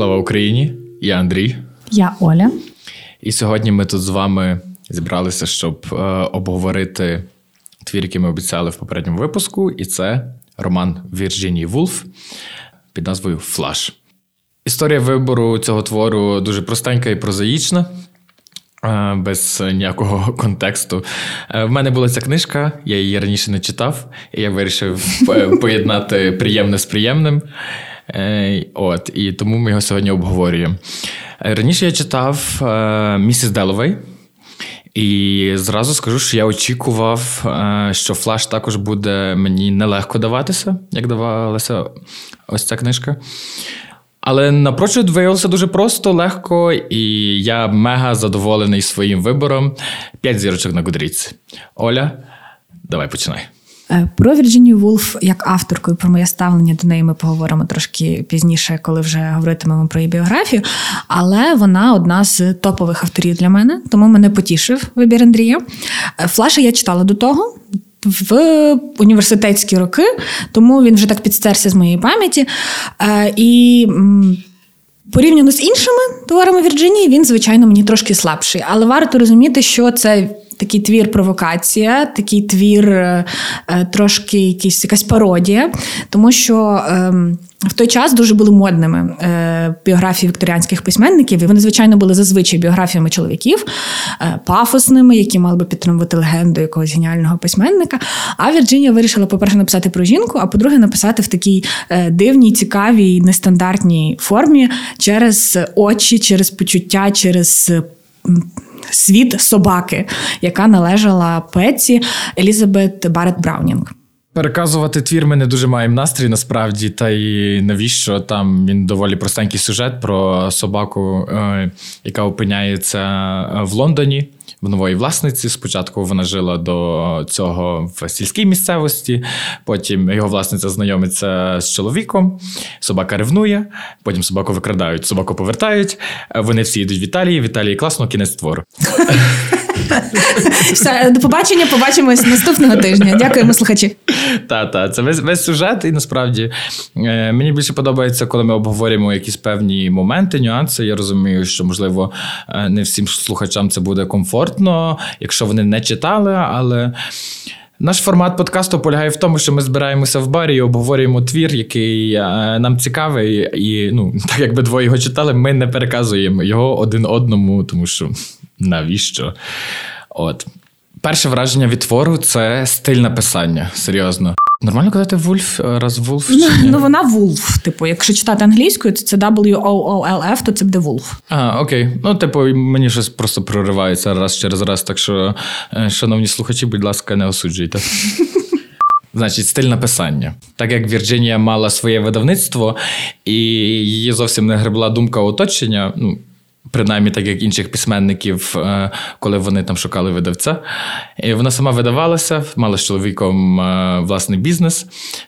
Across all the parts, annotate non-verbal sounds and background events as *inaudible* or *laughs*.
Слава Україні! Я Андрій. Я Оля. І сьогодні ми тут з вами зібралися, щоб е, обговорити твір, який ми обіцяли в попередньому випуску, і це роман Вірджинії Вулф під назвою Флаш. Історія вибору цього твору дуже простенька і прозаїчна. Е, без ніякого контексту. Е, в мене була ця книжка, я її раніше не читав, і я вирішив поєднати приємне з приємним. Е, от, І тому ми його сьогодні обговорюємо. Раніше я читав Місіс Делловей. І зразу скажу, що я очікував, що флаш також буде мені нелегко даватися, як давалася ось ця книжка. Але напрочуд виявилося дуже просто, легко, і я мега задоволений своїм вибором. П'ять зірочок на Goodreads. Оля, давай починай. Е, про Вірджинію Вулф як авторку і про моє ставлення до неї ми поговоримо трошки пізніше, коли вже говоритимемо про її біографію. Але вона одна з топових авторів для мене, тому мене потішив вибір Андрія. Е, Флаша я читала до того в університетські роки, тому він вже так підстерся з моєї пам'яті. Е, і порівняно з іншими творами Вірджинії, він, звичайно, мені трошки слабший. Але варто розуміти, що це такий твір провокація, такий твір е, е, трошки якийсь, якась пародія, тому що. Ем, в той час дуже були модними е, біографії вікторіанських письменників, і вони, звичайно, були зазвичай біографіями чоловіків, е, пафосними, які мали би підтримувати легенду якогось геніального письменника. А Вірджинія вирішила, по-перше, написати про жінку, а по-друге, написати в такій е, дивній, цікавій, нестандартній формі через очі, через почуття, через світ собаки, яка належала поетці Елізабет Барет Браунінг. Переказувати твір ми не дуже маємо настрій насправді, та й навіщо там він доволі простенький сюжет про собаку, е, яка опиняється в Лондоні в нової власниці. Спочатку вона жила до цього в сільській місцевості, потім його власниця знайомиться з чоловіком, собака ревнує, потім собаку викрадають, собаку повертають. Вони всі йдуть в Італії. В Італії класно, кінець твору. *laughs* *laughs* Все, До побачення, побачимось наступного тижня. Дякуємо, слухачі. Так, це весь весь сюжет, і насправді е, мені більше подобається, коли ми обговорюємо якісь певні моменти, нюанси. Я розумію, що, можливо, е, не всім слухачам це буде комфортно, якщо вони не читали, але. Наш формат подкасту полягає в тому, що ми збираємося в барі і обговорюємо твір, який е, нам цікавий, і ну, *laughs* так якби двоє його читали, ми не переказуємо його один одному, тому що навіщо? От. Перше враження від твору це стиль написання. Серйозно. Нормально казати Вульф раз Вулф? Ну, ну вона Вулф. Типу, якщо читати англійською, то це W-O-O-L-F, то це буде Вулф. А, окей. Ну, типу, мені щось просто проривається раз через раз. Так що, е, шановні слухачі, будь ласка, не осуджуйте. *laughs* Значить, стиль написання. Так як Вірджинія мала своє видавництво, і її зовсім не гребла думка оточення. ну, Принаймні, так як інших письменників, е, коли вони там шукали видавця. І Вона сама видавалася, мала з чоловіком е, власний бізнес.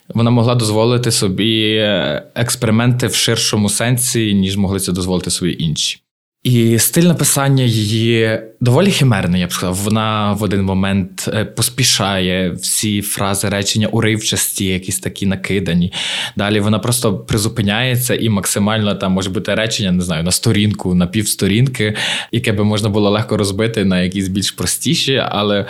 Вона могла дозволити собі е, експерименти в ширшому сенсі, ніж могли це дозволити собі інші. І стиль написання її доволі химерний, я б сказав. Вона в один момент е, поспішає всі фрази речення уривчасті, якісь такі накидані. Далі вона просто призупиняється і максимально там може бути речення, не знаю, на сторінку, на півсторінки, яке би можна було легко розбити на якісь більш простіші, але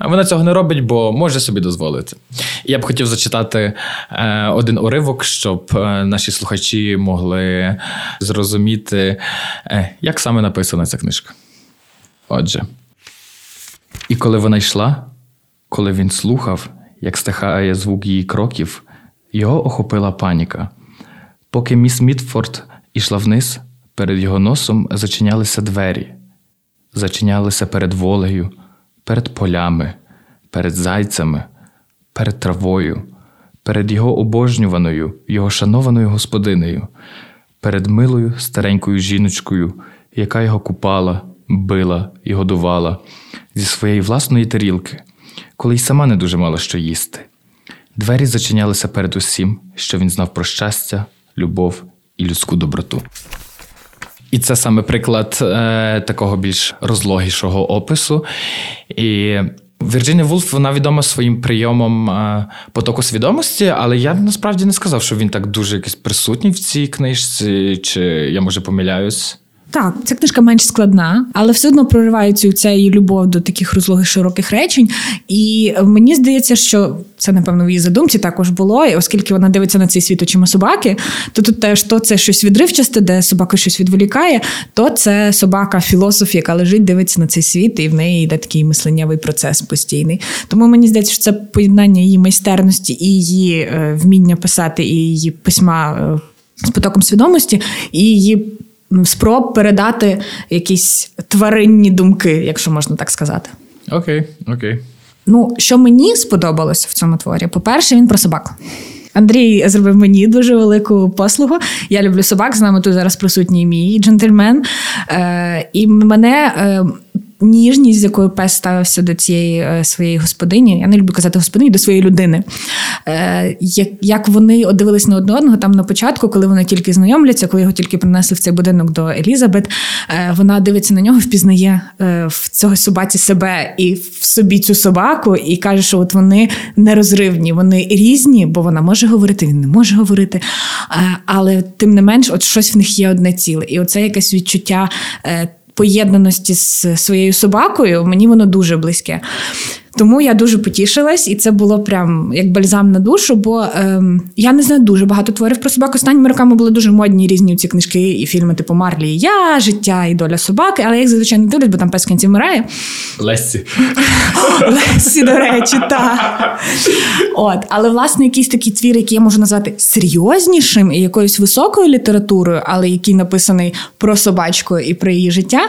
вона цього не робить, бо може собі дозволити. Я б хотів зачитати е, один уривок, щоб е, наші слухачі могли зрозуміти, як як саме написана ця книжка. Отже. І коли вона йшла, коли він слухав, як стихає звук її кроків, його охопила паніка. Поки міс Мітфорд ішла вниз, перед його носом зачинялися двері, зачинялися перед волею, перед полями, перед зайцями, перед травою, перед його обожнюваною, його шанованою господинею, перед милою старенькою жіночкою яка його купала, била і годувала зі своєї власної тарілки, коли й сама не дуже мала що їсти. Двері зачинялися перед усім, що він знав про щастя, любов і людську доброту. І це саме приклад е, такого більш розлогішого опису. І Вірджинія Вулф вона відома своїм прийомом е, потоку свідомості, але я насправді не сказав, що він так дуже якийсь присутній в цій книжці, чи я може помиляюсь. Так, ця книжка менш складна, але все одно проривається ця її любов до таких розлогих широких речень. І мені здається, що це, напевно, в її задумці також було. І оскільки вона дивиться на цей світ очима собаки, то тут теж то це щось відривчасте, де собака щось відволікає, то це собака філософ, яка лежить, дивиться на цей світ, і в неї йде такий мисленнєвий процес постійний. Тому мені здається, що це поєднання її майстерності і її е, вміння писати, і її письма е, з потоком свідомості, і її спроб передати якісь тваринні думки, якщо можна так сказати. Окей, окей. Ну, що мені сподобалося в цьому творі, по-перше, він про собак. Андрій зробив мені дуже велику послугу. Я люблю собак. З нами тут зараз присутній мій джентльмен. Е, І мене. Е, ніжність, з якою пес ставився до цієї е, своєї господині. Я не люблю казати господині до своєї людини. Е, як вони дивились на одне одного там на початку, коли вони тільки знайомляться, коли його тільки принесли в цей будинок до Елізабет, е, вона дивиться на нього, впізнає в цього собаці себе і в собі цю собаку, і каже, що от вони нерозривні, вони різні, бо вона може говорити, він не може говорити. Але тим не менш, от щось в них є одне ціле. І оце якесь відчуття поєднаності з своєю собакою, мені воно дуже близьке. Тому я дуже потішилась, і це було прям як бальзам на душу, бо ем, я не знаю дуже багато творів про собаку. Останніми роками були дуже модні різні ці книжки і фільми, типу Марлі і Я, життя і доля собаки, але я їх зазвичай не дивлюсь, бо там пес кінці вмирає. Лесі. *laughs* Лесі, до речі, так. От, Але, власне, якийсь такий твір, який я можу назвати серйознішим і якоюсь високою літературою, але який написаний про собачку і про її життя,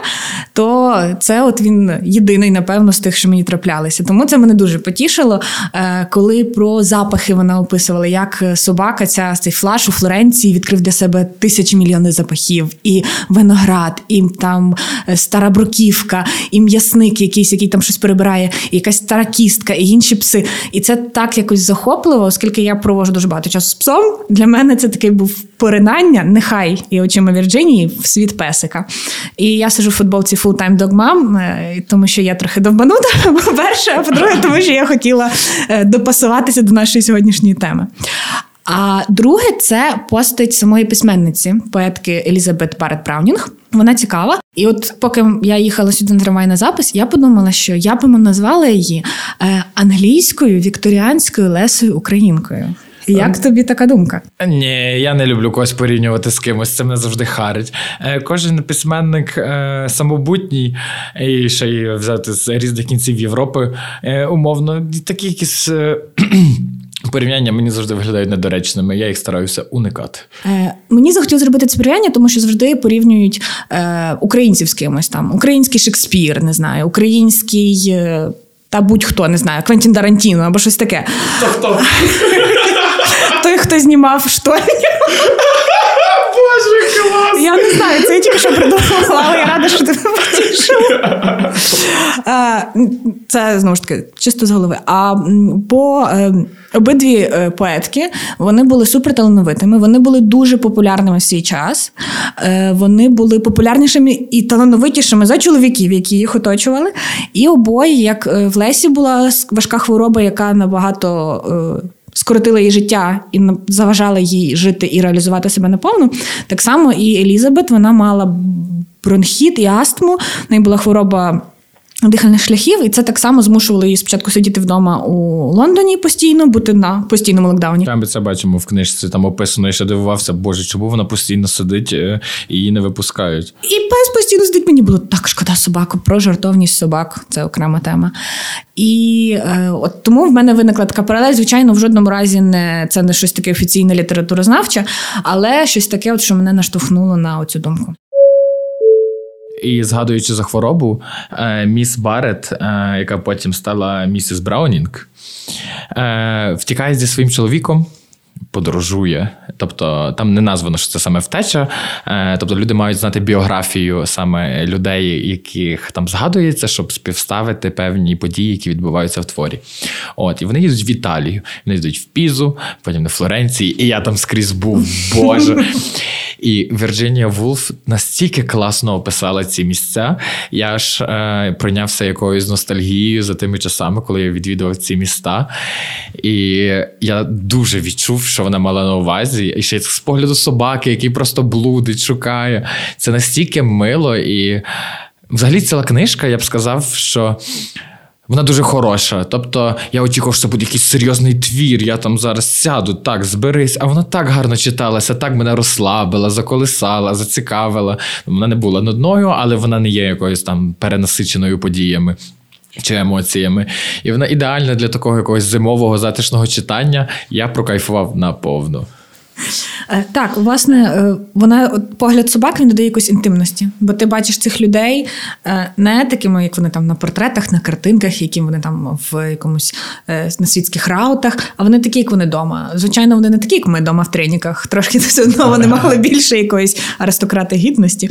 то це от він єдиний, напевно, з тих, що мені траплялися. Тому це мене дуже потішило, е, коли про запахи вона описувала, як собака, ця цей флаш у Флоренції відкрив для себе тисячі мільйони запахів, і виноград, і там е, стара бруківка, і м'ясник, якийсь, який там щось перебирає, і якась стара кістка, і інші пси. І це так якось захопливо, оскільки я провожу дуже багато часу з псом. Для мене це такий був поринання, нехай і очима Вірджинії в світ песика. І я сижу в футболці Full-Time Dog Mom, е, тому що я трохи довбанута, *laughs* по-перше, по-друге, тому що я хотіла е, допасуватися до нашої сьогоднішньої теми. А друге, це постать самої письменниці, поетки Елізабет Барет Браунінг. Вона цікава. І от поки я їхала сюди на трамвай на запис, я подумала, що я би назвала її е, англійською вікторіанською Лесою Українкою. Як тобі така думка? Ні, я не люблю когось порівнювати з кимось. Це мене завжди харить. Е, кожен письменник е, самобутній і ще й взяти з різних кінців Європи е, умовно, такі якісь. *clears throat* Порівняння мені завжди виглядають недоречними, я їх стараюся уникати. Е, Мені захотілося зробити це порівняння, тому що завжди порівнюють е, українців з кимось там. Український Шекспір, не знаю, український е, та будь-хто не знаю, Квентін Дарантіно або щось таке. Хто-хто? *laughs* хто знімав штольню. Боже, клас! Я не знаю, це я тільки що придумала, але я рада, що ти потішила. Це знову ж таки чисто з голови. А по е, обидві е, поетки вони були суперталановитими, вони були дуже популярними в свій час. Е, вони були популярнішими і талановитішими за чоловіків, які їх оточували. І обоє, як в Лесі була важка хвороба, яка набагато скоротила її життя і заважала їй жити і реалізувати себе наповну. Так само і Елізабет вона мала бронхіт і астму. В неї була хвороба дихальних шляхів, і це так само змушувало її спочатку сидіти вдома у Лондоні постійно, бути на постійному локдауні. Там ми це бачимо в книжці. Там описано, я ще дивувався, боже, чому вона постійно сидить е, і її не випускають. І пес постійно сидить. Мені було так шкода собаку. Про жартовність собак це окрема тема. І е, от тому в мене виникла така паралель. Звичайно, в жодному разі не це не щось таке офіційне літературознавче, але щось таке, от що мене наштовхнуло на оцю думку. І згадуючи за хворобу, е, міс Барет, е, яка потім стала місіс Браунінг, е, втікає зі своїм чоловіком. Подорожує, тобто там не названо, що це саме втеча. Тобто люди мають знати біографію саме людей, яких там згадується, щоб співставити певні події, які відбуваються в творі. От і вони їдуть в Італію, вони йдуть в Пізу, потім на Флоренції, і я там скрізь був, Боже. І Вірджинія Вулф настільки класно описала ці місця. Я ж е, прийнявся якоюсь ностальгією за тими часами, коли я відвідував ці міста. І я дуже відчув, що вона мала на увазі. І ще з погляду собаки, який просто блудить, шукає. Це настільки мило і. Взагалі, ціла книжка, я б сказав, що вона дуже хороша. Тобто, я очікував, що це буде якийсь серйозний твір. Я там зараз сяду, так, зберись, а вона так гарно читалася, так мене розслабила, заколисала, зацікавила. Вона не була нудною, але вона не є якоюсь там перенасиченою подіями. Чи емоціями. І вона ідеальна для такого якогось зимового затишного читання. Я прокайфував наповну. Е, так, власне, е, вона погляд собак він додає якоїсь інтимності, бо ти бачиш цих людей е, не такими, як вони там на портретах, на картинках, які вони там в якомусь на світських раутах, а вони такі, як вони вдома. Звичайно, вони не такі, як ми вдома в треніках. Трошки *laughs* все одно вони мали більше якоїсь аристократи гідності.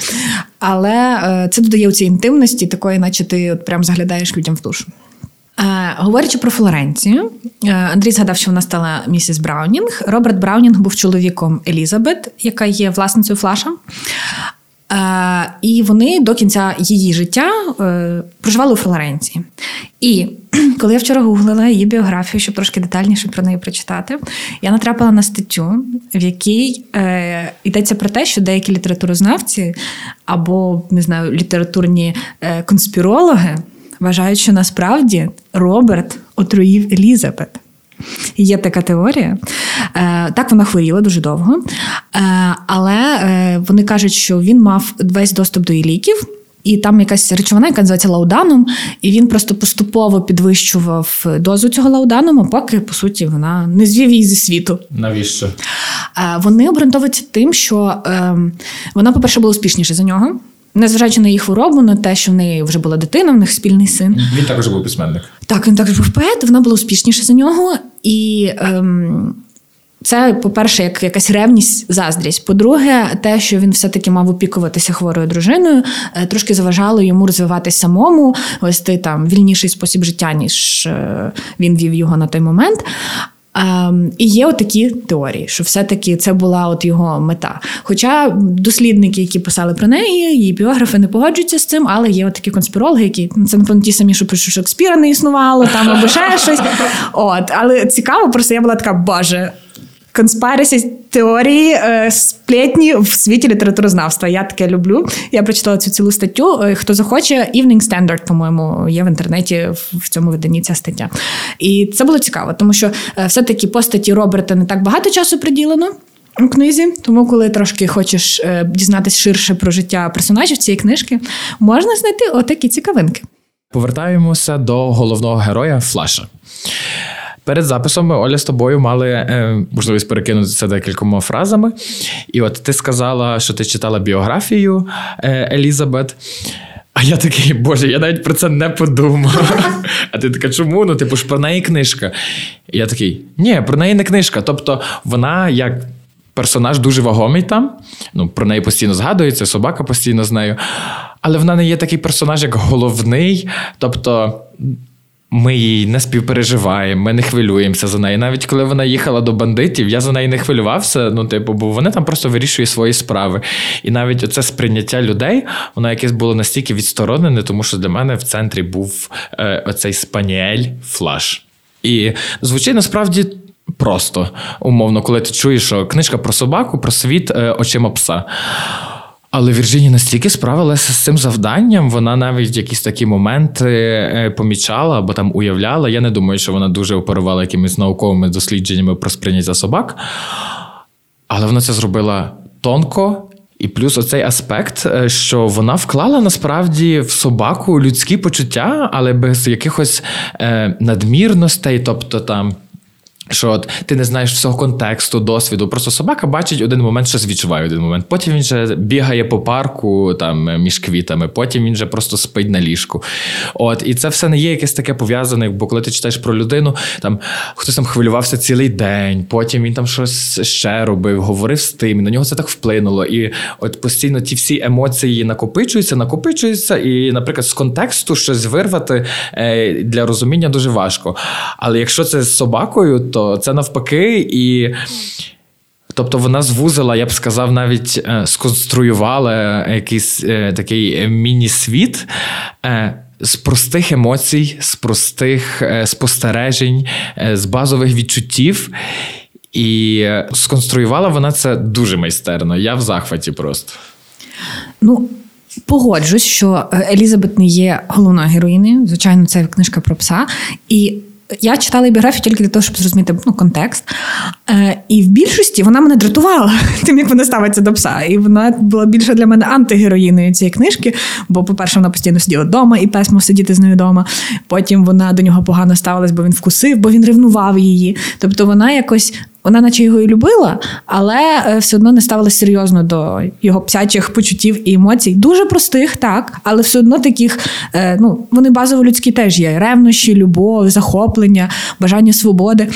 Але це додає у цій інтимності, такої, наче ти от прям заглядаєш людям в душу. Е, говорячи про Флоренцію, е, Андрій згадав, що вона стала місіс Браунінг. Роберт Браунінг був чоловіком Елізабет, яка є власницею Флаша. Е, і вони до кінця її життя проживали у Флоренції. І *clears throat* коли я вчора гуглила її біографію, щоб трошки детальніше про неї прочитати, я натрапила на статтю, в якій е, йдеться про те, що деякі літературознавці або не знаю, літературні конспірологи вважають, що насправді Роберт отруїв Елізабет. Є така теорія. Е, так, вона хворіла дуже довго, е, але е, вони кажуть, що він мав весь доступ до її ліків. І там якась речовина, яка називається лауданом, і він просто поступово підвищував дозу цього лаудану, поки, по суті, вона не звів її зі світу. Навіщо? Вони обґрунтовуються тим, що ем, вона, по-перше, була успішніша за нього. Незважаючи на її хворобу, на те, що в неї вже була дитина, в них спільний син. Він також був письменник. Так, він також був поет, вона була успішніша за нього. І ем, це, по-перше, як якась ревність, заздрість. По-друге, те, що він все-таки мав опікуватися хворою дружиною, е, трошки заважало йому розвиватись самому, вести там вільніший спосіб життя, ніж е, він вів його на той момент. Ем, і є отакі теорії, що все-таки це була от його мета. Хоча дослідники, які писали про неї, її біографи не погоджуються з цим, але є отакі конспірологи, які ну, це напевно ті самі, що пишуть, що Шекспіра не існувало там або ще щось. От, але цікаво, просто я була така, боже. Конспарисі теорії е, сплетні в світі літературознавства. Я таке люблю. Я прочитала цю цілу статтю. Е, хто захоче, Evening Standard, по-моєму, є в інтернеті в цьому виданні ця стаття. І це було цікаво, тому що е, все-таки постаті Роберта не так багато часу приділено. У книзі, тому коли трошки хочеш дізнатися ширше про життя персонажів цієї книжки, можна знайти отакі цікавинки. Повертаємося до головного героя Флаша. Перед записом Оля з тобою мали е, можливість перекинутися декількома фразами. І от ти сказала, що ти читала біографію е, Елізабет. А я такий, боже, я навіть про це не подумав. А ти така, чому? Ну, типу ж про неї книжка. І я такий, ні, про неї не книжка. Тобто, вона як. Персонаж дуже вагомий там, ну про неї постійно згадується, собака постійно з нею. Але вона не є такий персонаж, як головний. Тобто ми її не співпереживаємо, ми не хвилюємося за неї. Навіть коли вона їхала до бандитів, я за неї не хвилювався. Ну, типу, бо вони там просто вирішують свої справи. І навіть оце сприйняття людей, воно якесь було настільки відсторонене, тому що для мене в центрі був е, оцей спаніель флаш. І звучить насправді. Просто умовно, коли ти чуєш, що книжка про собаку, про світ е, очима пса. Але Вірджинія настільки справилася з цим завданням, вона навіть якісь такі моменти е, помічала або там уявляла. Я не думаю, що вона дуже оперувала якимись науковими дослідженнями про сприйняття собак. Але вона це зробила тонко. І плюс оцей аспект, е, що вона вклала насправді в собаку людські почуття, але без якихось е, надмірностей, тобто там. Що от ти не знаєш всього контексту, досвіду. Просто собака бачить один момент, щось відчуває один момент. Потім він же бігає по парку там між квітами, потім він же просто спить на ліжку. От, І це все не є якесь таке пов'язане, бо коли ти читаєш про людину, там хтось там хвилювався цілий день, потім він там щось ще робив, говорив з тим, на нього це так вплинуло. І от постійно ті всі емоції накопичуються, накопичуються, і, наприклад, з контексту щось вирвати е, для розуміння дуже важко. Але якщо це з собакою, то то це навпаки, і Тобто вона звузила, я б сказав, навіть е, сконструювала якийсь е, такий міні-світ. Е, з простих емоцій, з простих спостережень, з базових відчуттів. І сконструювала вона це дуже майстерно. Я в захваті просто. Ну, погоджусь, що Елізабет не є головною героїною. Звичайно, це книжка про пса. І я читала біографію тільки для того, щоб зрозуміти ну, контекст. Е, І в більшості вона мене дратувала *laughs* тим, як вона ставиться до пса. І вона була більше для мене антигероїною цієї книжки. Бо, по-перше, вона постійно сиділа вдома, і пес мав сидіти з нею вдома. Потім вона до нього погано ставилась, бо він вкусив, бо він ревнував її. Тобто вона якось вона, наче його і любила, але е, все одно не ставилася серйозно до його псячих почуттів і емоцій. Дуже простих, так, але все одно таких, е, ну вони базово людські теж є: ревнощі, любов, захоплення, бажання свободи.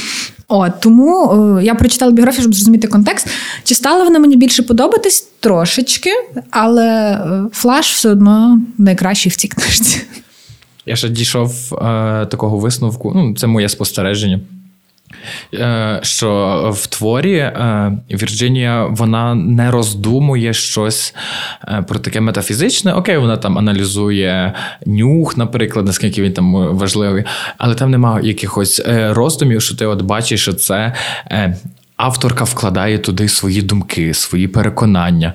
От тому е, я прочитала біографію, щоб зрозуміти контекст. Чи стала вона мені більше подобатись трошечки, але флаш все одно найкращий в цій книжці. Я ще дійшов е, такого висновку. Ну, це моє спостереження. Е, що в творі е, Вірджинія вона не роздумує щось е, про таке метафізичне. Окей, вона там аналізує нюх, наприклад, наскільки він там важливий, але там немає якихось роздумів, що ти от бачиш, що це. Авторка вкладає туди свої думки, свої переконання.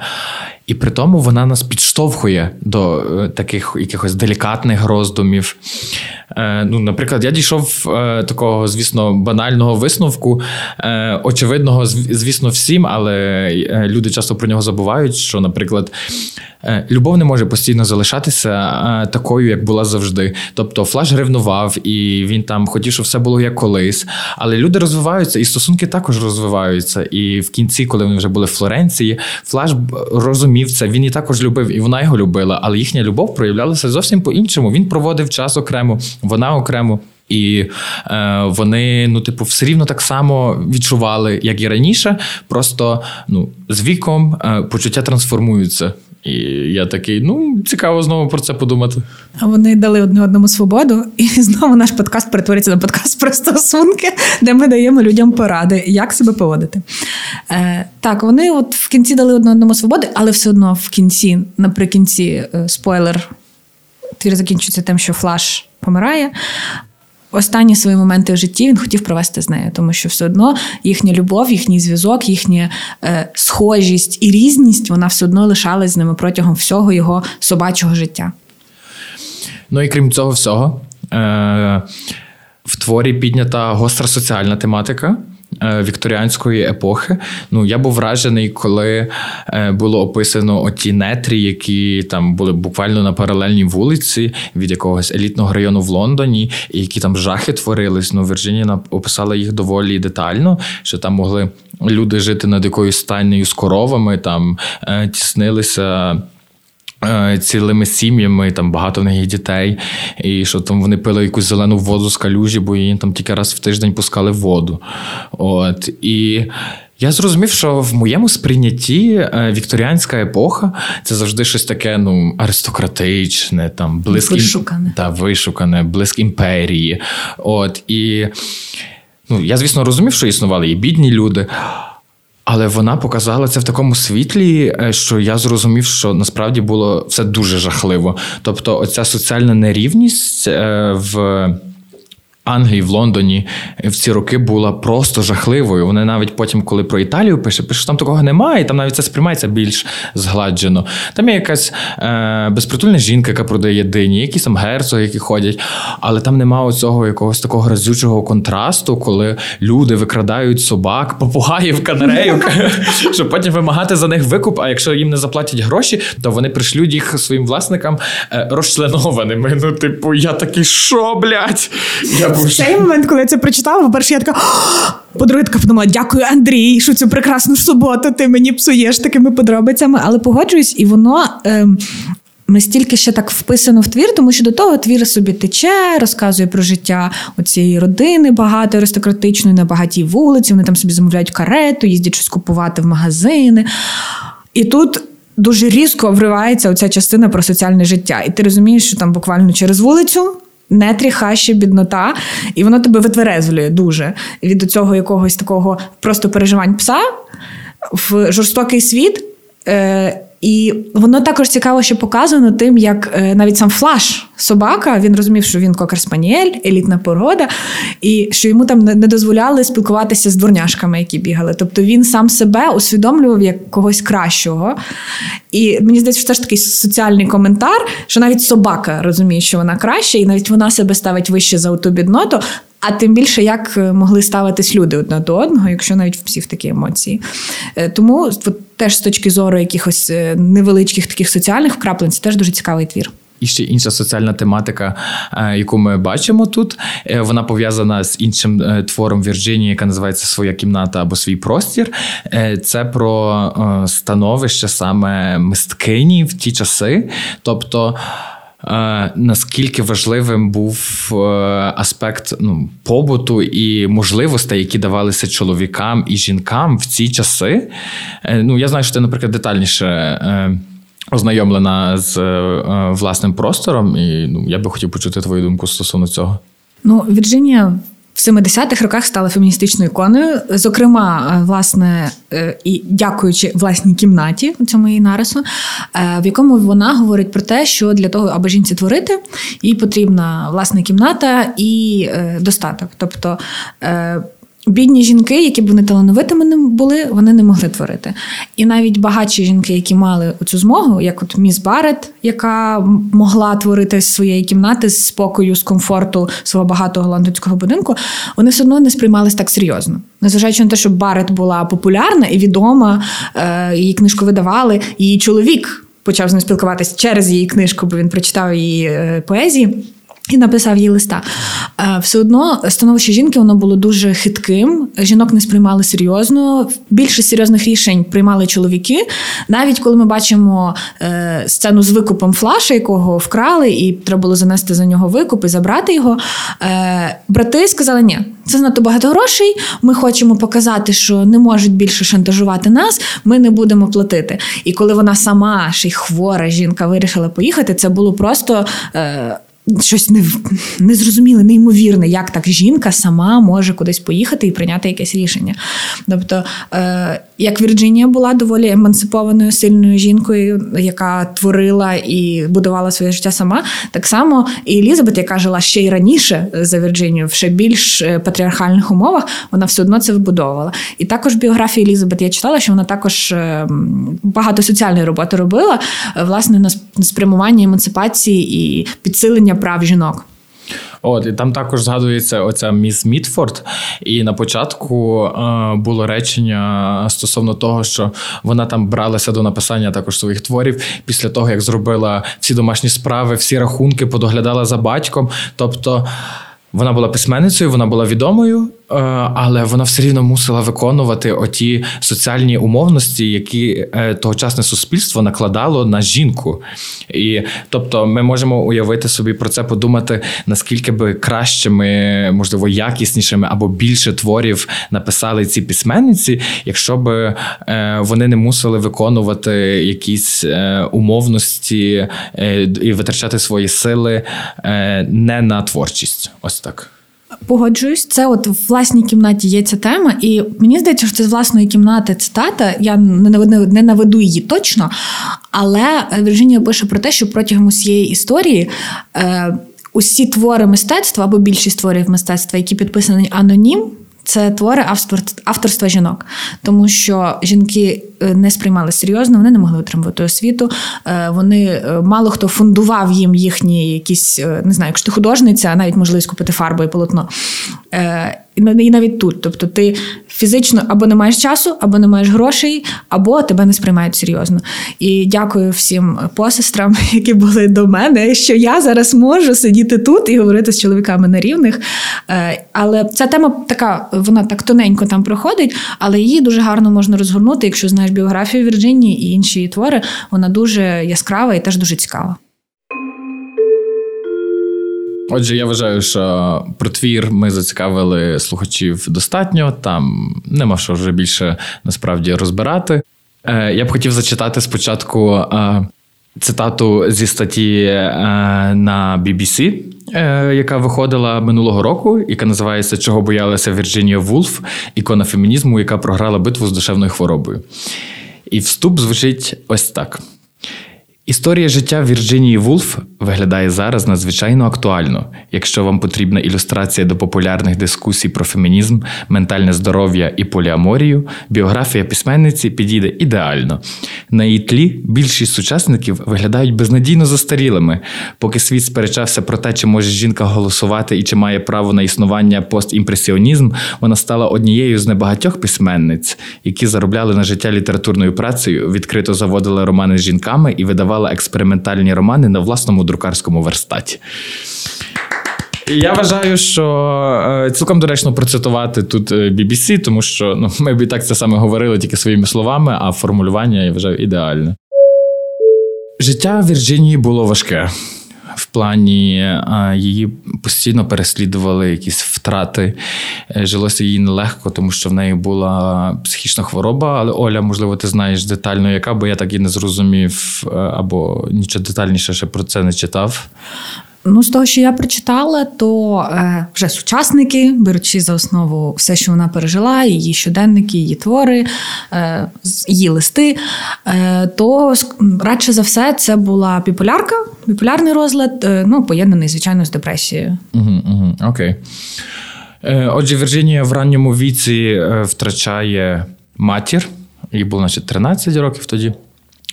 І при тому вона нас підштовхує до е, таких якихось делікатних роздумів. Е, ну, Наприклад, я дійшов е, такого, звісно, банального висновку, очевидного, звісно, всім, але люди часто про нього забувають, що, наприклад, любов не може постійно залишатися такою, як була завжди. Тобто, Флаш ревнував, і він там хотів, щоб все було як колись. Але люди розвиваються, і стосунки також розвиваються. І в кінці, коли вони вже були в Флоренції, Флаш розумів це. Він і також любив, і вона його любила, але їхня любов проявлялася зовсім по-іншому. Він проводив час окремо, вона окремо. І е, вони, ну, типу, все рівно так само відчували, як і раніше. Просто ну, з віком е, почуття трансформуються. І я такий, ну, цікаво знову про це подумати. А вони дали одне одному свободу, і *laughs* знову наш подкаст перетвориться на подкаст про стосунки, де ми даємо людям поради, як себе поводити. Е, Так, вони от в кінці дали одне одному свободи, але все одно в кінці, наприкінці, е, спойлер, твір закінчується тим, що Флаш помирає останні свої моменти в житті він хотів провести з нею, тому що все одно їхня любов, їхній зв'язок, їхня е, схожість і різність вона все одно лишалась з ними протягом всього його собачого життя. Ну і крім цього всього, е, в творі піднята гостра соціальна тематика. Е, вікторіанської епохи. Ну, я був вражений, коли е, було описано оті нетрі, які там були буквально на паралельній вулиці від якогось елітного району в Лондоні, і які там жахи творились. Ну, Вірджинія описала їх доволі детально, що там могли люди жити над якоюсь стайнею з коровами, там е, тіснилися. Е, цілими сім'ями, там багато в них є дітей, і що там вони пили якусь зелену воду з калюжі, бо її там тільки раз в тиждень пускали воду. От І я зрозумів, що в моєму сприйнятті е, вікторіанська епоха це завжди щось таке ну, аристократичне, там близьке вишукане. Та, вишукане, близьк імперії. От І ну, я, звісно, розумів, що існували і бідні люди. Але вона показала це в такому світлі, е, що я зрозумів, що насправді було все дуже жахливо. Тобто, оця соціальна нерівність е, в Англії, в Лондоні в ці роки була просто жахливою. Вони навіть потім, коли про Італію пише, пише, що там такого немає, і там навіть це сприймається більш згладжено. Там є якась е, безпритульна жінка, яка продає дині, якісь там герцоги, які ходять, але там немає цього якогось такого разючого контрасту, коли люди викрадають собак, попугаїв, канарейок, *laughs* щоб потім вимагати за них викуп. А якщо їм не заплатять гроші, то вони пришлють їх своїм власникам е, розчленованими. Ну, типу, я такий, що, блядь? В цей момент, коли я це прочитала, по-перше, я така. По-друге, така подумала, дякую, Андрій, що цю прекрасну суботу ти мені псуєш такими подробицями, але погоджуюсь, і воно. Ем... Настільки ще так вписано в твір, тому що до того твір собі тече, розказує про життя цієї родини багато аристократичної на багатій вулиці. Вони там собі замовляють карету, їздять щось купувати в магазини. І тут дуже різко вривається оця частина про соціальне життя. І ти розумієш, що там буквально через вулицю нетріха ще біднота, і воно тебе витверезлює дуже від цього якогось такого просто переживань пса. в жорстокий світ. Е, і воно також цікаво, що показано тим, як е, навіть сам Флаш, собака, він розумів, що він кокер-спаніель, елітна порода, і що йому там не дозволяли спілкуватися з дворняшками, які бігали. Тобто він сам себе усвідомлював як когось кращого. І мені здається, що це ж такий соціальний коментар, що навіть собака розуміє, що вона краща, і навіть вона себе ставить вище за ту бідноту. А тим більше як е, могли ставитись люди одне до одного, якщо навіть в такі емоції. Е, тому от, теж з точки зору якихось е, невеличких таких соціальних вкраплень, це теж дуже цікавий твір. І ще інша соціальна тематика, яку ми бачимо тут, вона пов'язана з іншим твором Вірджинії, яка називається Своя кімната або свій простір. Це про становище саме мисткині в ті часи. Тобто. Наскільки важливим був е, аспект ну, побуту і можливостей, які давалися чоловікам і жінкам в ці часи? Е, ну, я знаю, що ти, наприклад, детальніше е, ознайомлена з власним простором, і ну, я би хотів почути твою думку стосовно цього. Ну, Вірджинія в 70-х роках стала феміністичною іконою. Зокрема, е, власне, е, і дякуючи власній кімнаті цьому її нарису, е, в якому вона говорить про те, що для того, аби жінці творити, їй потрібна власна кімната і достаток. Тобто Бідні жінки, які б вони талановитими не були, вони не могли творити. І навіть багатші жінки, які мали цю змогу, як от міс Барет, яка могла творити своєї кімнати з спокою, з комфорту свого багатого лондонського будинку, вони все одно не сприймались так серйозно. Незважаючи на те, що Барет була популярна і відома, е, її книжку видавали, її чоловік почав з ним спілкуватися через її книжку, бо він прочитав її е, поезії. І написав їй листа. Е, все одно становище жінки воно було дуже хитким. Жінок не сприймали серйозно. Більше серйозних рішень приймали чоловіки. Навіть коли ми бачимо е, сцену з викупом флаша, якого вкрали, і треба було занести за нього викуп і забрати його. Е, брати сказали, ні, це занадто багато грошей. Ми хочемо показати, що не можуть більше шантажувати нас. Ми не будемо платити. І коли вона сама ще й хвора жінка вирішила поїхати, це було просто щось не, незрозуміле, неймовірне, як так жінка сама може кудись поїхати і прийняти якесь рішення. Тобто, е, як Вірджинія була доволі емансипованою сильною жінкою, яка творила і будувала своє життя сама, так само і Елізабет, яка жила ще й раніше за Вірджинію, в ще більш е, патріархальних умовах, вона все одно це вибудовувала. І також в біографії Елізабет я читала, що вона також е, багато соціальної роботи робила, е, власне, на спрямування емансипації і підсилення прав жінок. От і там також згадується оця міс Мітфорд. І на початку е, було речення стосовно того, що вона там бралася до написання також своїх творів після того, як зробила всі домашні справи, всі рахунки, подоглядала за батьком. Тобто. Вона була письменницею, вона була відомою, але вона все рівно мусила виконувати оті соціальні умовності, які е, тогочасне суспільство накладало на жінку. І тобто, ми можемо уявити собі про це, подумати, наскільки би кращими, можливо, якіснішими або більше творів написали ці письменниці, якщо б е, вони не мусили виконувати якісь умовності і витрачати свої сили не на творчість. Ось так. Погоджуюсь, це от в власній кімнаті є ця тема, і мені здається, що це з власної кімнати цитата. Я не наведу її точно, але Вірджинія пише про те, що протягом усієї історії. Е, Усі твори мистецтва або більшість творів мистецтва, які підписані анонім, це твори авторства жінок, тому що жінки е, не сприймали серйозно, вони не могли отримувати освіту. Е, вони е, мало хто фундував їм їхні якісь, не знаю, якщо ти художниця, навіть можливість купити фарбу і полотно. І навіть тут. Тобто, ти фізично або не маєш часу, або не маєш грошей, або тебе не сприймають серйозно. І дякую всім посестрам, *laughs* які були до мене, що я зараз можу сидіти тут і говорити з чоловіками на рівних. Е, але ця тема така, вона так тоненько там проходить, але її дуже гарно можна розгорнути, якщо знаєш біографію Вірджинії і інші твори. Вона дуже яскрава і теж дуже цікава. Отже, я вважаю, що про твір ми зацікавили слухачів достатньо. Там нема що вже більше насправді розбирати. Е, я б хотів зачитати спочатку е, цитату зі статті е, на BBC, е, яка виходила минулого року, яка називається Чого боялася Вірджинія Вулф, ікона фемінізму, яка програла битву з душевною хворобою. І вступ звучить ось так. Історія життя Вірджинії Вулф виглядає зараз надзвичайно актуально. Якщо вам потрібна ілюстрація до популярних дискусій про фемінізм, ментальне здоров'я і поліаморію, біографія письменниці підійде ідеально. На її тлі більшість сучасників виглядають безнадійно застарілими. Поки світ сперечався про те, чи може жінка голосувати і чи має право на існування постімпресіонізм, вона стала однією з небагатьох письменниць, які заробляли на життя літературною працею, відкрито заводили романи з жінками і видавали видавала експериментальні романи на власному друкарському верстаті. Я вважаю, що е, цілком доречно процитувати тут BBC, е, тому що ну, *laughs* ми б і так це саме говорили тільки своїми словами, а формулювання я вважаю ідеальне. Життя Вірджинії було важке в плані її постійно переслідували якісь втрати. Е, жилося їй нелегко, тому що в неї була психічна хвороба. Але Оля, можливо, ти знаєш детально, яка, бо я так і не зрозумів, е, або нічого детальніше ще про це не читав. Ну, з того, що я прочитала, то е, вже сучасники, беручи за основу все, що вона пережила, її щоденники, її твори, е, її листи, е, то радше за все це була біполярка, біполярний розлад, е, ну, поєднаний, звичайно, з депресією. Угу, угу, Окей. Е, отже, Вірджинія в ранньому віці е, втрачає матір, їй було, значить, 13 років тоді.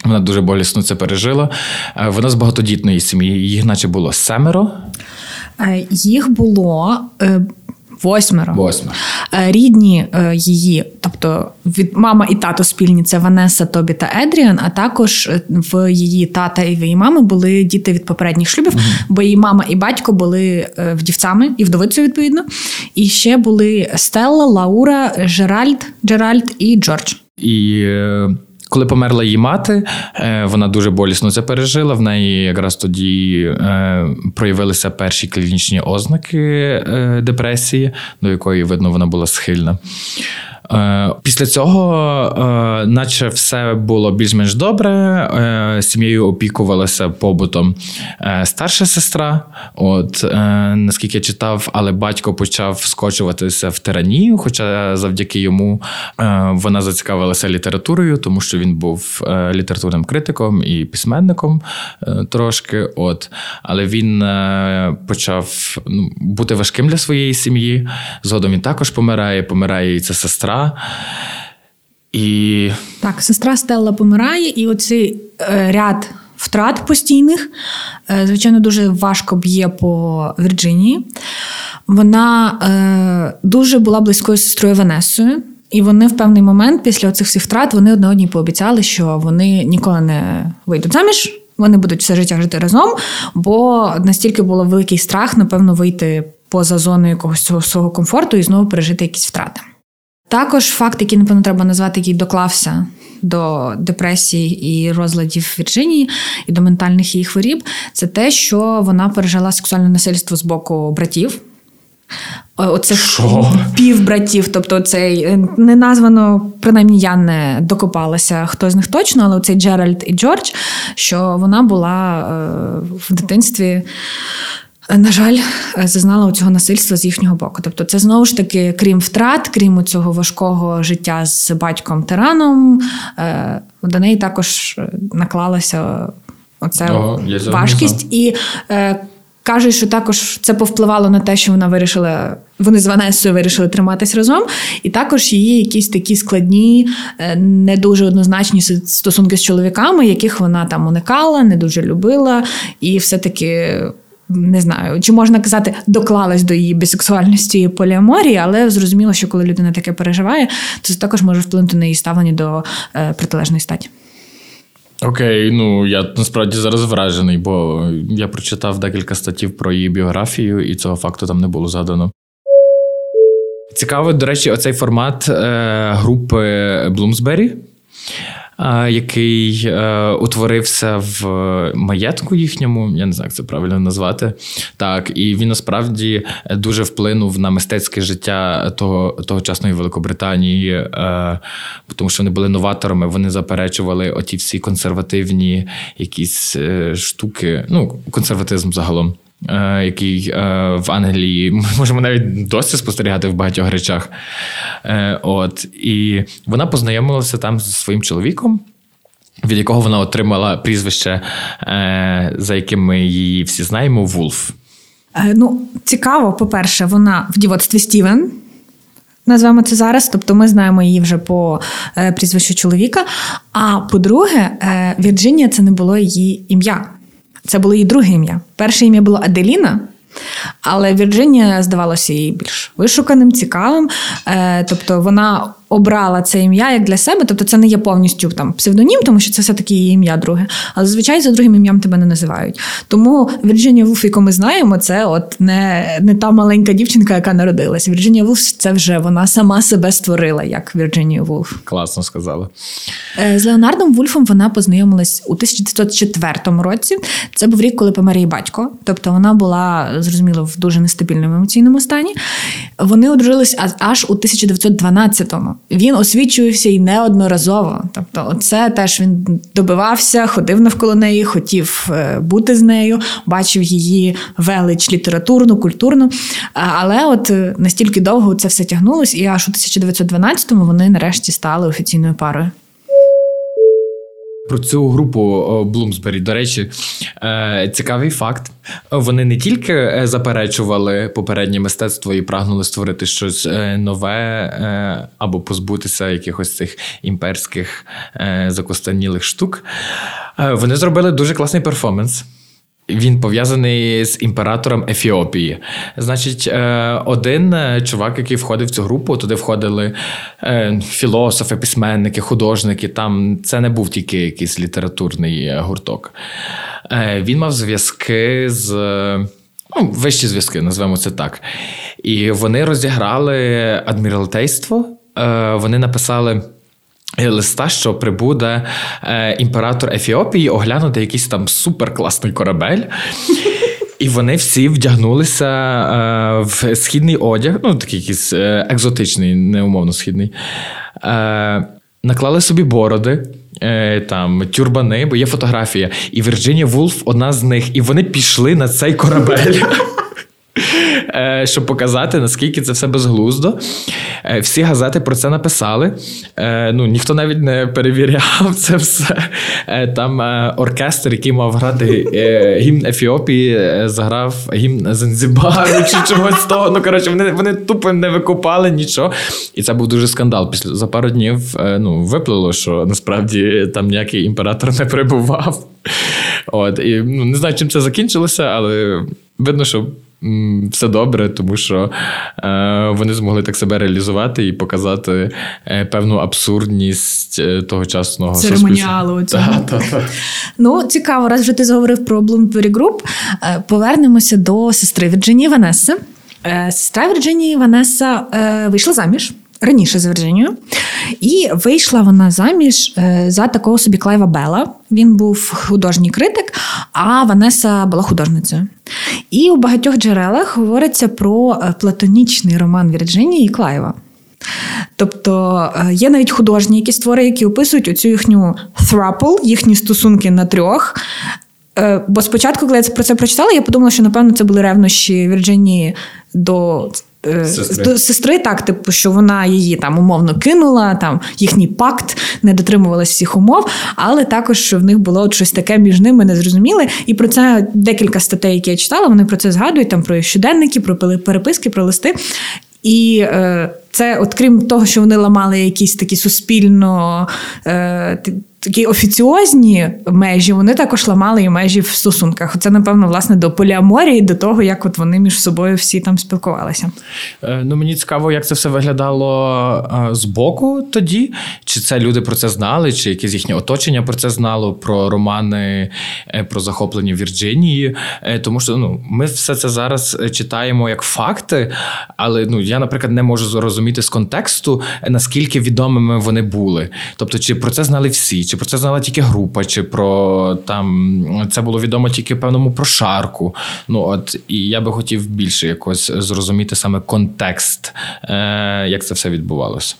Вона дуже болісно це пережила. Е, вона з багатодітної сім'ї. Їх, наче було семеро. Е, їх було. Е, восьмеро. Восьмеро. Рідні її, тобто від мама і тато спільні це Ванеса, Тобі та Едріан. А також в її тата і в її мами були діти від попередніх шлюбів, угу. бо її мама і батько були вдівцями і вдовицею, відповідно. І ще були Стелла, Лаура, Джеральд, Джеральд і Джордж. І коли померла її мати, е, вона дуже болісно це пережила. В неї якраз тоді е, проявилися перші клінічні ознаки е, депресії, до якої видно вона була схильна. Е, після цього, е, наче все було більш-менш добре. Е, сім'єю опікувалася побутом старша сестра. От наскільки я читав, але батько почав скочуватися в тиранію, хоча завдяки йому вона зацікавилася літературою, тому що він був літературним критиком і письменником трошки. От, Але він почав ну, бути важким для своєї сім'ї. Згодом він також помирає, помирає і ця сестра сестра. І... Так, сестра Стелла помирає, і оцей ряд втрат постійних, е, звичайно, дуже важко б'є по Вірджинії. Вона е, дуже була близькою сестрою Венесою. І вони в певний момент, після цих всіх втрат, вони одне одній пообіцяли, що вони ніколи не вийдуть заміж, вони будуть все життя жити разом, бо настільки було великий страх, напевно, вийти поза зону якогось свого комфорту і знову пережити якісь втрати. Також факт, який, напевно, треба назвати, який доклався до депресії і розладів Вірджинії і до ментальних її хворіб, це те, що вона пережила сексуальне насильство з боку братів. Оце півбратів, тобто цей е, не названо, принаймні я не докопалася, хто з них точно, але цей Джеральд і Джордж, що вона була е, в дитинстві на жаль, зазнала цього насильства з їхнього боку. Тобто, це знову ж таки, крім втрат, крім цього важкого життя з батьком тираном, е, до неї також наклалася оця О, важкість і. Е, Кажуть, що також це повпливало на те, що вона вирішила, вони з Ванесою вирішили триматись разом, і також її якісь такі складні, е, не дуже однозначні стосунки з чоловіками, яких вона там уникала, не дуже любила, і все-таки не знаю, чи можна казати, доклалась до її бісексуальності і поліаморії, але зрозуміло, що коли людина таке переживає, то це також може вплинути на її ставлення до е, протилежної статі. Окей, ну я насправді зараз вражений, бо я прочитав декілька статтів про її біографію, і цього факту там не було задано. Цікаво, до речі, оцей формат е, групи Блумсбері. Який е, утворився в маєтку їхньому, я не знаю, як це правильно назвати. Так, і він насправді дуже вплинув на мистецьке життя того тогочасної Великобританії, е, тому що вони були новаторами, вони заперечували оті всі консервативні якісь е, штуки, ну, консерватизм загалом. Який в Англії *laughs* можемо навіть досі спостерігати в багатьох речах. От І вона познайомилася там зі своїм чоловіком, від якого вона отримала прізвище, за яким ми її всі знаємо, Вулф. Ну, цікаво, по-перше, вона в дівоцтві Стівен. Назвемо це зараз, тобто ми знаємо її вже по е, прізвищу чоловіка. А по-друге, е, Вірджинія це не було її ім'я. Це було її друге ім'я. Перше ім'я було Аделіна, але Вірджинія здавалося їй більш вишуканим, цікавим. Е, тобто вона обрала це ім'я як для себе, тобто це не є повністю там псевдонім, тому що це все-таки її ім'я друге. Але зазвичай за другим ім'ям тебе не називають. Тому Вірджинія Вулф, яку ми знаємо, це от не не та маленька дівчинка, яка народилась. Вірджинія Вулф це вже вона сама себе створила як Вірджинія Вулф. Класно сказала. Е, з Леонардом Вульфом вона познайомилась у 1904 році. Це був рік, коли помер її батько. Тобто вона була зрозуміло в дуже нестабільному емоційному стані. Вони одружились аж у 1912-му він освічувався і неодноразово. Тобто, це теж він добивався, ходив навколо неї, хотів е, бути з нею, бачив її велич літературну, культурну. Але от е, настільки довго це все тягнулось, і аж у 1912-му вони нарешті стали офіційною парою. Про цю групу Блумсбері, до речі, е, цікавий факт. Вони не тільки е, заперечували попереднє мистецтво і прагнули створити щось е, нове або позбутися якихось цих імперських закостанілих штук. Вони зробили дуже класний перформанс. Він пов'язаний з імператором Ефіопії. Значить, е, один е, чувак, який входив в цю групу, туди входили е, філософи, письменники, художники. Там це не був тільки якийсь літературний гурток. Він мав зв'язки з. Ну, вищі зв'язки, назвемо це так. І вони розіграли адміралтейство. Вони написали. Листа, що прибуде е, імператор Ефіопії оглянути якийсь там суперкласний корабель. І вони всі вдягнулися е, в східний одяг, ну такий якийсь е, екзотичний, неумовно східний. Е, Наклали собі бороди, е, там тюрбани, бо є фотографія. І Вірджинія Вулф одна з них. І вони пішли на цей корабель. *laughs* Е, щоб показати, наскільки це все безглуздо. Е, всі газети про це написали. Е, ну, Ніхто навіть не перевіряв це все. Там оркестр, який мав грати гімн Ефіопії, заграв гімн Занзібару чи чогось того. Ну, коротше, вони вони тупо не викопали нічого. І це був дуже скандал. Після за пару днів ну, виплило, що насправді там ніякий імператор не перебував. От, і ну, Не знаю, чим це закінчилося, але видно, що все добре, тому що е, вони змогли так себе реалізувати і показати е, певну абсурдність е, тогочасного церемоніалу. *laughs* Ну, цікаво, раз вже ти заговорив про Bloomberg Group, Повернемося до сестри Вірджинії Ванеси. Сестра Вірджинії Ванеса вийшла заміж. Раніше за Вірджинію. І вийшла вона заміж за такого собі Клайва Бела. Він був художній критик, а Ванеса була художницею. І у багатьох джерелах говориться про е, платонічний роман Вірджинії і Клайва. Тобто е, є навіть художні якісь твори, які описують оцю їхню throuple, їхні стосунки на трьох. Е, бо спочатку, коли я про це прочитала, я подумала, що напевно це були ревнощі Вірджинії до Е, сестри. сестри, так, типу, що вона її там умовно кинула, там їхній пакт не дотримувалась всіх умов, але також що в них було щось таке між ними незрозуміле. І про це декілька статей, які я читала, вони про це згадують там про щоденники, про переписки, про листи. І е, це, от крім того, що вони ламали якісь такі суспільно. Е, такі офіціозні межі, вони також ламали і межі в стосунках. Це, напевно, власне, до поліаморії, до того, як от вони між собою всі там спілкувалися. Е, ну, Мені цікаво, як це все виглядало е, з боку тоді. Чи це люди про це знали, чи якесь їхнє оточення про це знало, про романи е, про захоплення Вірджинії. Тому що ну, ми все це зараз читаємо як факти, але ну, я, наприклад, не можу зрозуміти зрозуміти з контексту, наскільки відомими вони були. Тобто, чи про це знали всі, чи про це знала тільки група, чи про там це було відомо тільки певному прошарку. Ну от і я би хотів більше якось зрозуміти саме контекст, е, як це все відбувалося.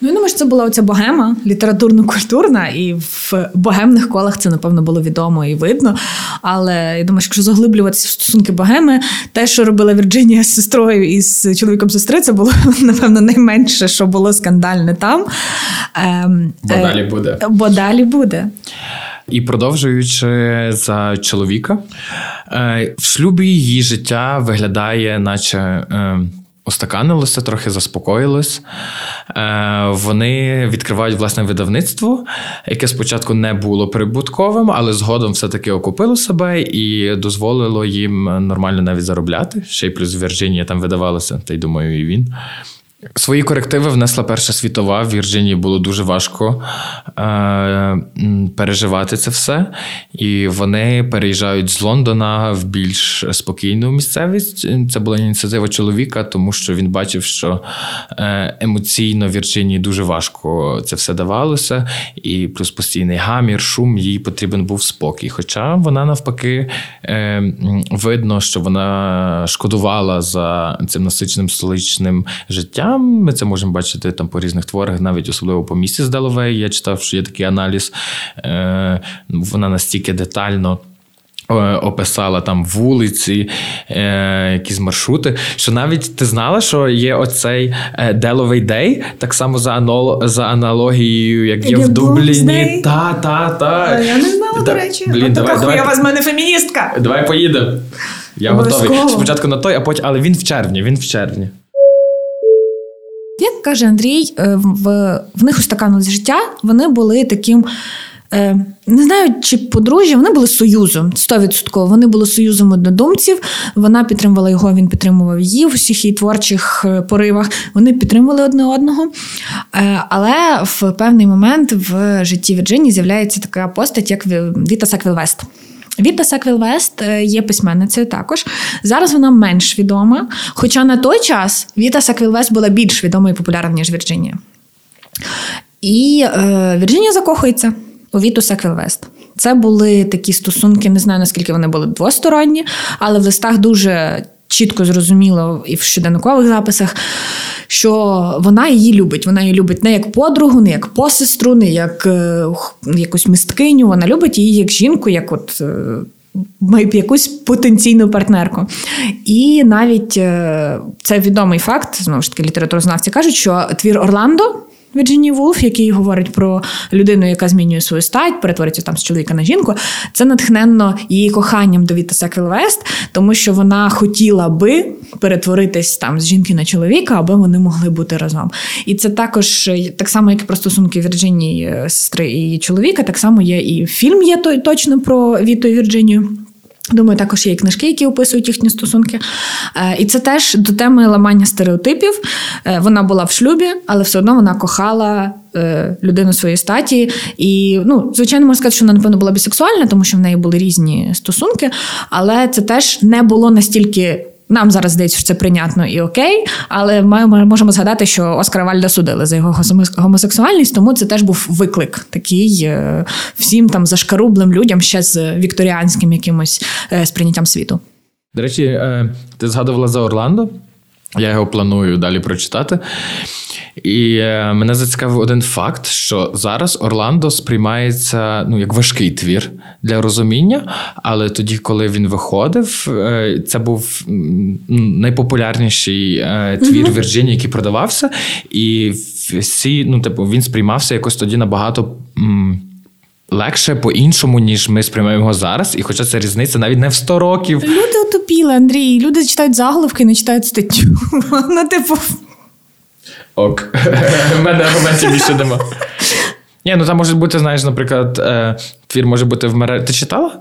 Ну, я думаю, що це була оця богема, літературно-культурна, і в богемних колах це, напевно, було відомо і видно. Але я думаю, що якщо заглиблюватися в стосунки богеми, те, що робила Вірджинія з сестрою і з чоловіком сестри, це було, *laughs* напевно, найменше, що було скандальне там. Ем, бо е, далі буде. Бо далі буде. І продовжуючи за чоловіка, е, в шлюбі її життя виглядає, наче. Е, устаканилося, трохи заспокоїлось. Е, вони відкривають власне видавництво, яке спочатку не було прибутковим, але згодом все-таки окупило себе і дозволило їм нормально навіть заробляти. Ще й плюс Вірджинія там видавалося, та й думаю, і він. Свої корективи внесла Перша світова. В Вірджинії було дуже важко е, переживати це все. І вони переїжджають з Лондона в більш спокійну місцевість. Це була ініціатива чоловіка, тому що він бачив, що е, емоційно Вірджинії дуже важко це все давалося, і плюс постійний гамір, шум, їй потрібен був спокій. Хоча вона навпаки е, видно, що вона шкодувала за цим насиченим столичним життям. Ми це можемо бачити там по різних творах, навіть особливо по місці з Деловей. Я читав, що є такий аналіз. Е, Вона настільки детально. Е, описала там вулиці, е, якісь маршрути. Що навіть ти знала, що є оцей Деловий Дей, так само за анал... за аналогією, як є в Дубліні. Та, та, та. Я не знала, до речі. Блін, давай, давай, я з мене феміністка. Давай поїдемо. Я готовий. Спочатку на той, а потім, але він в червні. Він в червні. Як каже Андрій, е, в в них устаканилось життя, вони були таким. Е, не знаю, чи подружжя, вони були союзом 100%. Вони були союзом однодумців. Вона підтримувала його, він підтримував її в усіх її творчих е, поривах. Вони підтримували одне одного. Але в певний момент в житті Вірджинії з'являється така постать, як Віта Саквілвест. Віта Саквілвест є письменницею також. Зараз вона менш відома. Хоча на той час Віта Саквілвест була більш відома і популярна, ніж Вірджинія. І е, Вірджинія закохується у Віту Саквілвест. Це були такі стосунки, не знаю наскільки вони були двосторонні, але в листах дуже чітко зрозуміло і в щоденникових записах, що вона її любить. Вона її любить не як подругу, не як посестру, не як е, якусь мисткиню. Вона любить її як жінку, як от. Е, якусь потенційну партнерку. І навіть е, це відомий факт, знову ж таки, літературознавці кажуть, що твір Орландо Вірджині Вулф, який говорить про людину, яка змінює свою стать, перетворюється там з чоловіка на жінку. Це натхненно її коханням до Віта Секвілвест, тому що вона хотіла би перетворитись там з жінки на чоловіка, аби вони могли бути разом. І це також так само, як і про стосунки Вірджинії, е, сестри і чоловіка, так само є і фільм є точно про Віту і Вірджинію. Думаю, також є і книжки, які описують їхні стосунки. Е, і це теж до теми ламання стереотипів. Е, вона була в шлюбі, але все одно вона кохала е, людину своєї статі. І, ну, звичайно, можна сказати, що вона, напевно, була бісексуальна, тому що в неї були різні стосунки, але це теж не було настільки. Нам зараз здається, що це прийнятно і окей, але ми можемо згадати, що Оскара Вальда судили за його гомосексуальність, тому це теж був виклик такий е, всім там зашкарублим людям ще з вікторіанським якимось е, сприйняттям світу. До речі, е, ти згадувала за Орландо. Я його планую далі прочитати. І е, мене зацікавив один факт, що зараз Орландо сприймається ну, як важкий твір для розуміння, але тоді, коли він виходив, е, це був найпопулярніший е, твір Вірджинії, який продавався, і всі, ну, типу, він сприймався якось тоді набагато. Легше по-іншому, ніж ми сприймаємо його зараз, і хоча це різниця навіть не в 100 років. Люди утопіли, Андрій. Люди читають заголовки, не читають статтю. *laughs* Ну, типу, Ок. *laughs* У мене аргументів більше нема. Ні, ну там може бути, знаєш, наприклад, е, твір може бути в мережі. Ти читала?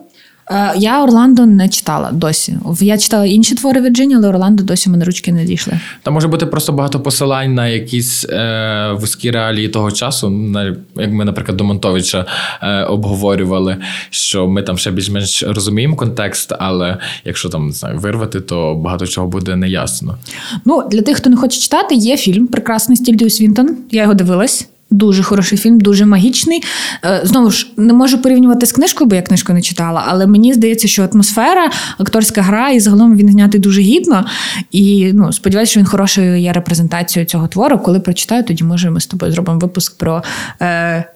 Е, я Орландо не читала досі. Я читала інші твори Вірджині, але Орландо досі мене ручки не дійшли. Та може бути просто багато посилань на якісь е, вузькі реалії того часу. На, як ми, наприклад, до Монтовича е, обговорювали, що ми там ще більш-менш розуміємо контекст, але якщо там не знаю, вирвати, то багато чого буде неясно. Ну, для тих, хто не хоче читати, є фільм Прекрасний стіль Свінтон. Я його дивилась. Дуже хороший фільм, дуже магічний. Е, знову ж не можу порівнювати з книжкою, бо я книжку не читала, але мені здається, що атмосфера, акторська гра, і загалом він знятий дуже гідно. І ну, сподіваюся, що він хорошою є репрезентацією цього твору. Коли прочитаю, тоді може ми з тобою зробимо випуск про е,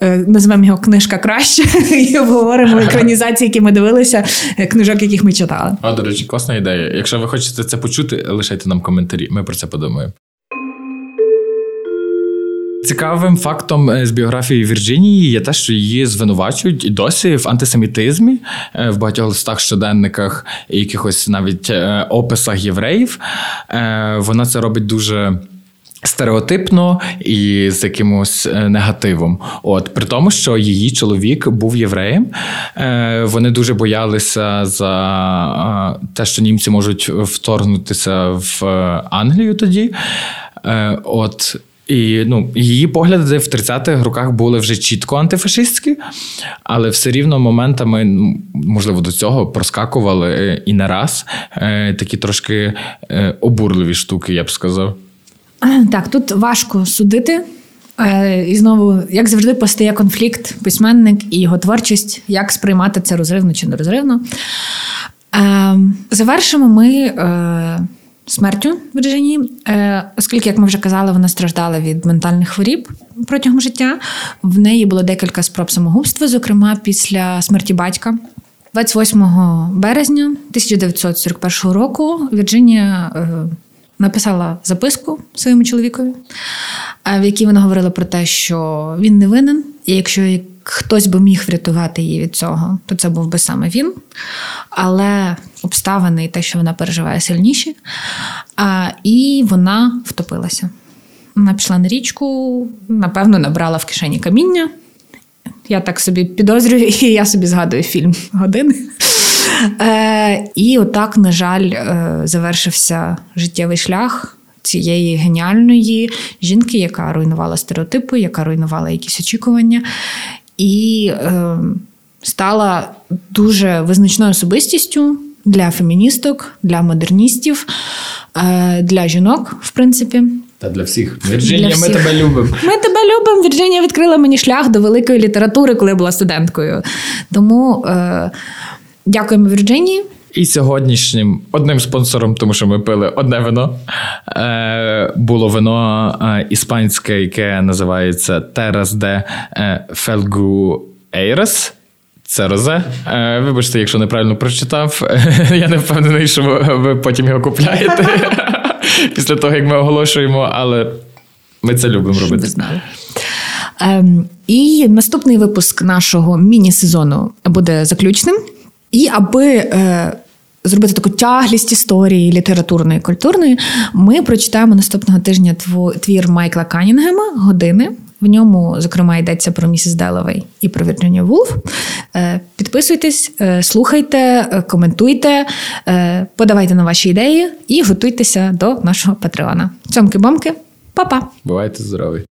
е, назвемо його книжка краще *laughs* і обговоримо *laughs* екранізації, які ми дивилися, е, книжок, яких ми читали. А, до речі, класна ідея. Якщо ви хочете це почути, лишайте нам коментарі. Ми про це подумаємо. Цікавим фактом е, з біографії Вірджинії є те, що її звинувачують і досі в антисемітизмі е, в багатьох листах, щоденниках і якихось навіть е, описах євреїв. Вона це робить дуже. Стереотипно і з якимось негативом. От при тому, що її чоловік був євреєм, вони дуже боялися за те, що німці можуть вторгнутися в Англію тоді. От і ну, її погляди в 30-х роках були вже чітко антифашистські, але все рівно моментами, можливо, до цього проскакували е, і не раз е, такі трошки е, обурливі штуки, я б сказав. *clears throat* Так, тут важко судити. І знову, як завжди, постає конфлікт, письменник і його творчість, як сприймати це розривно чи нерозривно. Ем, завершимо ми смертю Вірджині, е, оскільки, як ми вже казали, вона страждала від ментальних хворіб протягом життя. В неї було декілька спроб самогубства, зокрема після смерті батька. 28 березня 1941 року Вірджинія е, написала записку своєму чоловікові, е, в якій вона говорила про те, що він не винен, і якщо хтось би міг врятувати її від цього, то це був би саме він. Але обставини і те, що вона переживає сильніші. А, І вона втопилася. Вона пішла на річку, напевно, набрала в кишені каміння. Я так собі підозрюю, *laughs* і я собі згадую фільм години. Е, І отак, на жаль, е, завершився життєвий шлях цієї геніальної жінки, яка руйнувала стереотипи, яка руйнувала якісь очікування. І е, стала дуже визначною особистістю для феміністок, для модерністів, е, для жінок, в принципі. Та для всіх. Вірджинія, ми тебе любимо. Ми тебе любимо. Вірджинія відкрила мені шлях до великої літератури, коли я була студенткою. Тому е, дякуємо Вірджинії. І сьогоднішнім одним спонсором, тому що ми пили одне вино, е, було вино е, іспанське, яке називається Терас де Фелгу Ейрес. Це розе. Е, вибачте, якщо неправильно прочитав. *laughs* Я не впевнений, що ви потім його купляєте *laughs* після того, як ми оголошуємо, але ми це любимо робити. знали. Ем, І наступний випуск нашого міні-сезону буде заключним. І аби е, зробити таку тяглість історії літературної культурної, ми прочитаємо наступного тижня твір Майкла Канінгема години. В ньому, зокрема, йдеться про місіс Деловей і про Вірджинію Вулф. Е, підписуйтесь, е, слухайте, коментуйте, подавайте на ваші ідеї і готуйтеся до нашого патреона. Цьомки-бомки, па-па! Бувайте здорові!